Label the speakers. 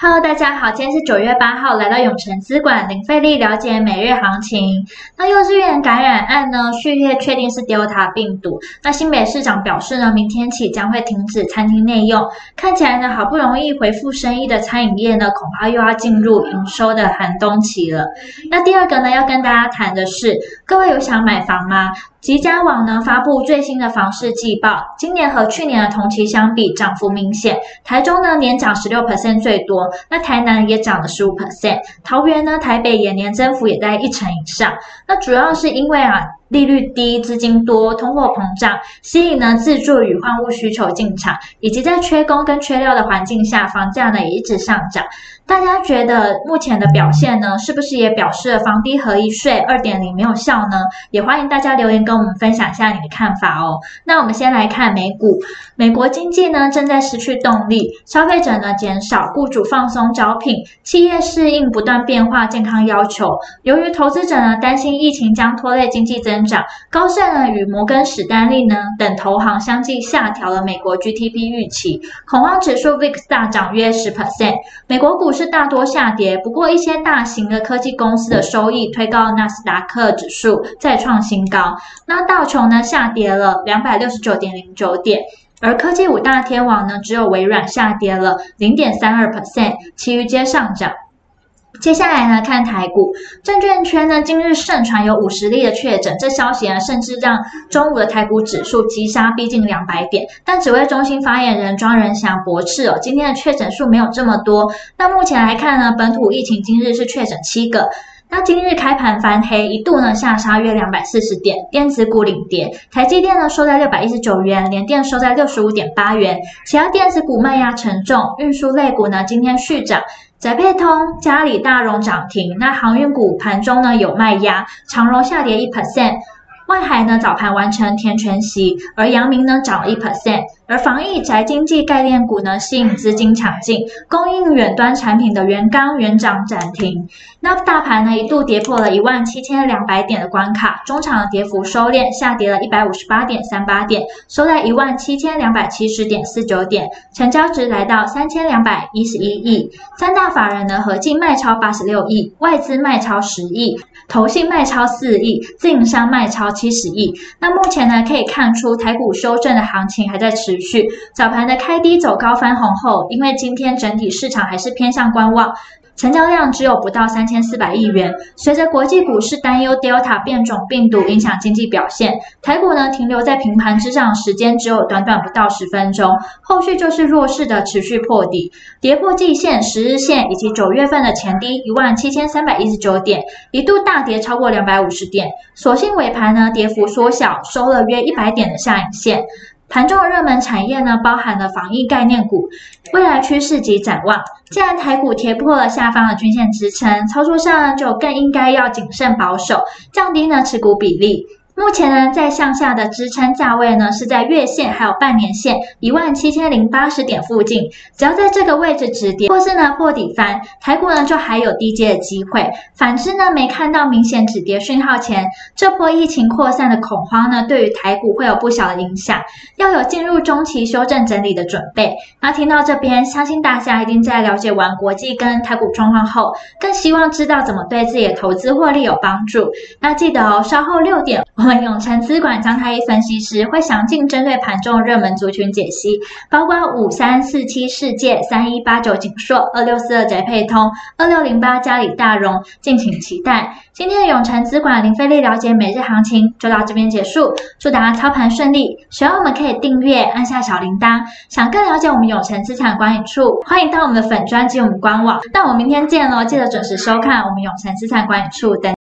Speaker 1: Hello，大家好，今天是九月八号，来到永城资管零费力了解每日行情。那幼稚园感染案呢，序列确定是 Delta 病毒。那新北市长表示呢，明天起将会停止餐厅内用。看起来呢，好不容易恢复生意的餐饮业呢，恐怕又要进入营收的寒冬期了。那第二个呢，要跟大家谈的是，各位有想买房吗？吉家网呢发布最新的房市季报，今年和去年的同期相比，涨幅明显。台中呢年涨十六 percent 最多，那台南也涨了十五 percent，桃园呢、台北也年增幅也在一成以上。那主要是因为啊。利率低、资金多、通货膨胀，吸引呢自住与换物需求进场，以及在缺工跟缺料的环境下，房价呢也一直上涨。大家觉得目前的表现呢，是不是也表示了房地合一税二点零没有效呢？也欢迎大家留言跟我们分享一下你的看法哦。那我们先来看美股，美国经济呢正在失去动力，消费者呢减少，雇主放松招聘，企业适应不断变化健康要求。由于投资者呢担心疫情将拖累经济增。增长，高盛呢与摩根史丹利呢等投行相继下调了美国 GDP 预期，恐慌指数 VIX 大涨约十 percent。美国股市大多下跌，不过一些大型的科技公司的收益推高纳斯达克指数再创新高。那道琼呢下跌了两百六十九点零九点，而科技五大天王呢只有微软下跌了零点三二 percent，其余皆上涨。接下来呢，看台股证券圈呢，今日盛传有五十例的确诊，这消息呢，甚至让中午的台股指数急杀逼近两百点。但指挥中心发言人庄仁祥驳斥哦，今天的确诊数没有这么多。那目前来看呢，本土疫情今日是确诊七个。那今日开盘翻黑，一度呢下杀约两百四十点，电子股领跌，台积电呢收在六百一十九元，联电收在六十五点八元，其他电子股卖压沉重，运输类股呢今天续涨。宅配通、嘉里大荣涨停，那航运股盘中呢有卖压，长荣下跌一 percent。外海呢早盘完成填权息，而阳明呢涨了一 percent，而防疫宅经济概念股呢吸引资金抢进，供应远端产品的原钢、原涨涨停。那大盘呢一度跌破了一万七千两百点的关卡，中场的跌幅收敛，下跌了一百五十八点三八点，收在一万七千两百七十点四九点，成交值来到三千两百一十一亿。三大法人呢合计卖超八十六亿，外资卖超十亿，投信卖超四亿，自营商卖超。七十亿。那目前呢，可以看出台股修正的行情还在持续。早盘的开低走高翻红后，因为今天整体市场还是偏向观望。成交量只有不到三千四百亿元。随着国际股市担忧 Delta 变种病毒影响经济表现，台股呢停留在平盘之上，时间只有短短不到十分钟，后续就是弱势的持续破底，跌破季线、十日线以及九月份的前低一万七千三百一十九点，一度大跌超过两百五十点，所幸尾盘呢跌幅缩小，收了约一百点的下影线。盘中的热门产业呢，包含了防疫概念股，未来趋势及展望。既然台股跌破了下方的均线支撑，操作上呢就更应该要谨慎保守，降低呢持股比例。目前呢，在向下的支撑价位呢，是在月线还有半年线一万七千零八十点附近。只要在这个位置止跌，或是呢破底翻，台股呢就还有低阶的机会。反之呢，没看到明显止跌讯号前，这波疫情扩散的恐慌呢，对于台股会有不小的影响，要有进入中期修正整理的准备。那听到这边，相信大家一定在了解完国际跟台股状况后，更希望知道怎么对自己的投资获利有帮助。那记得哦，稍后六点。我们永诚资管张太一分析师会详尽针对盘中热门族群解析，包括五三四七世界、三一八九景硕、二六四二宅配通、二六零八嘉里大荣，敬请期待。今天的永诚资管零费力了解每日行情就到这边结束，祝大家操盘顺利。喜欢我们可以订阅，按下小铃铛。想更了解我们永诚资产管理处，欢迎到我们的粉专及我们官网。那我们明天见喽，记得准时收看我们永诚资产管理处等。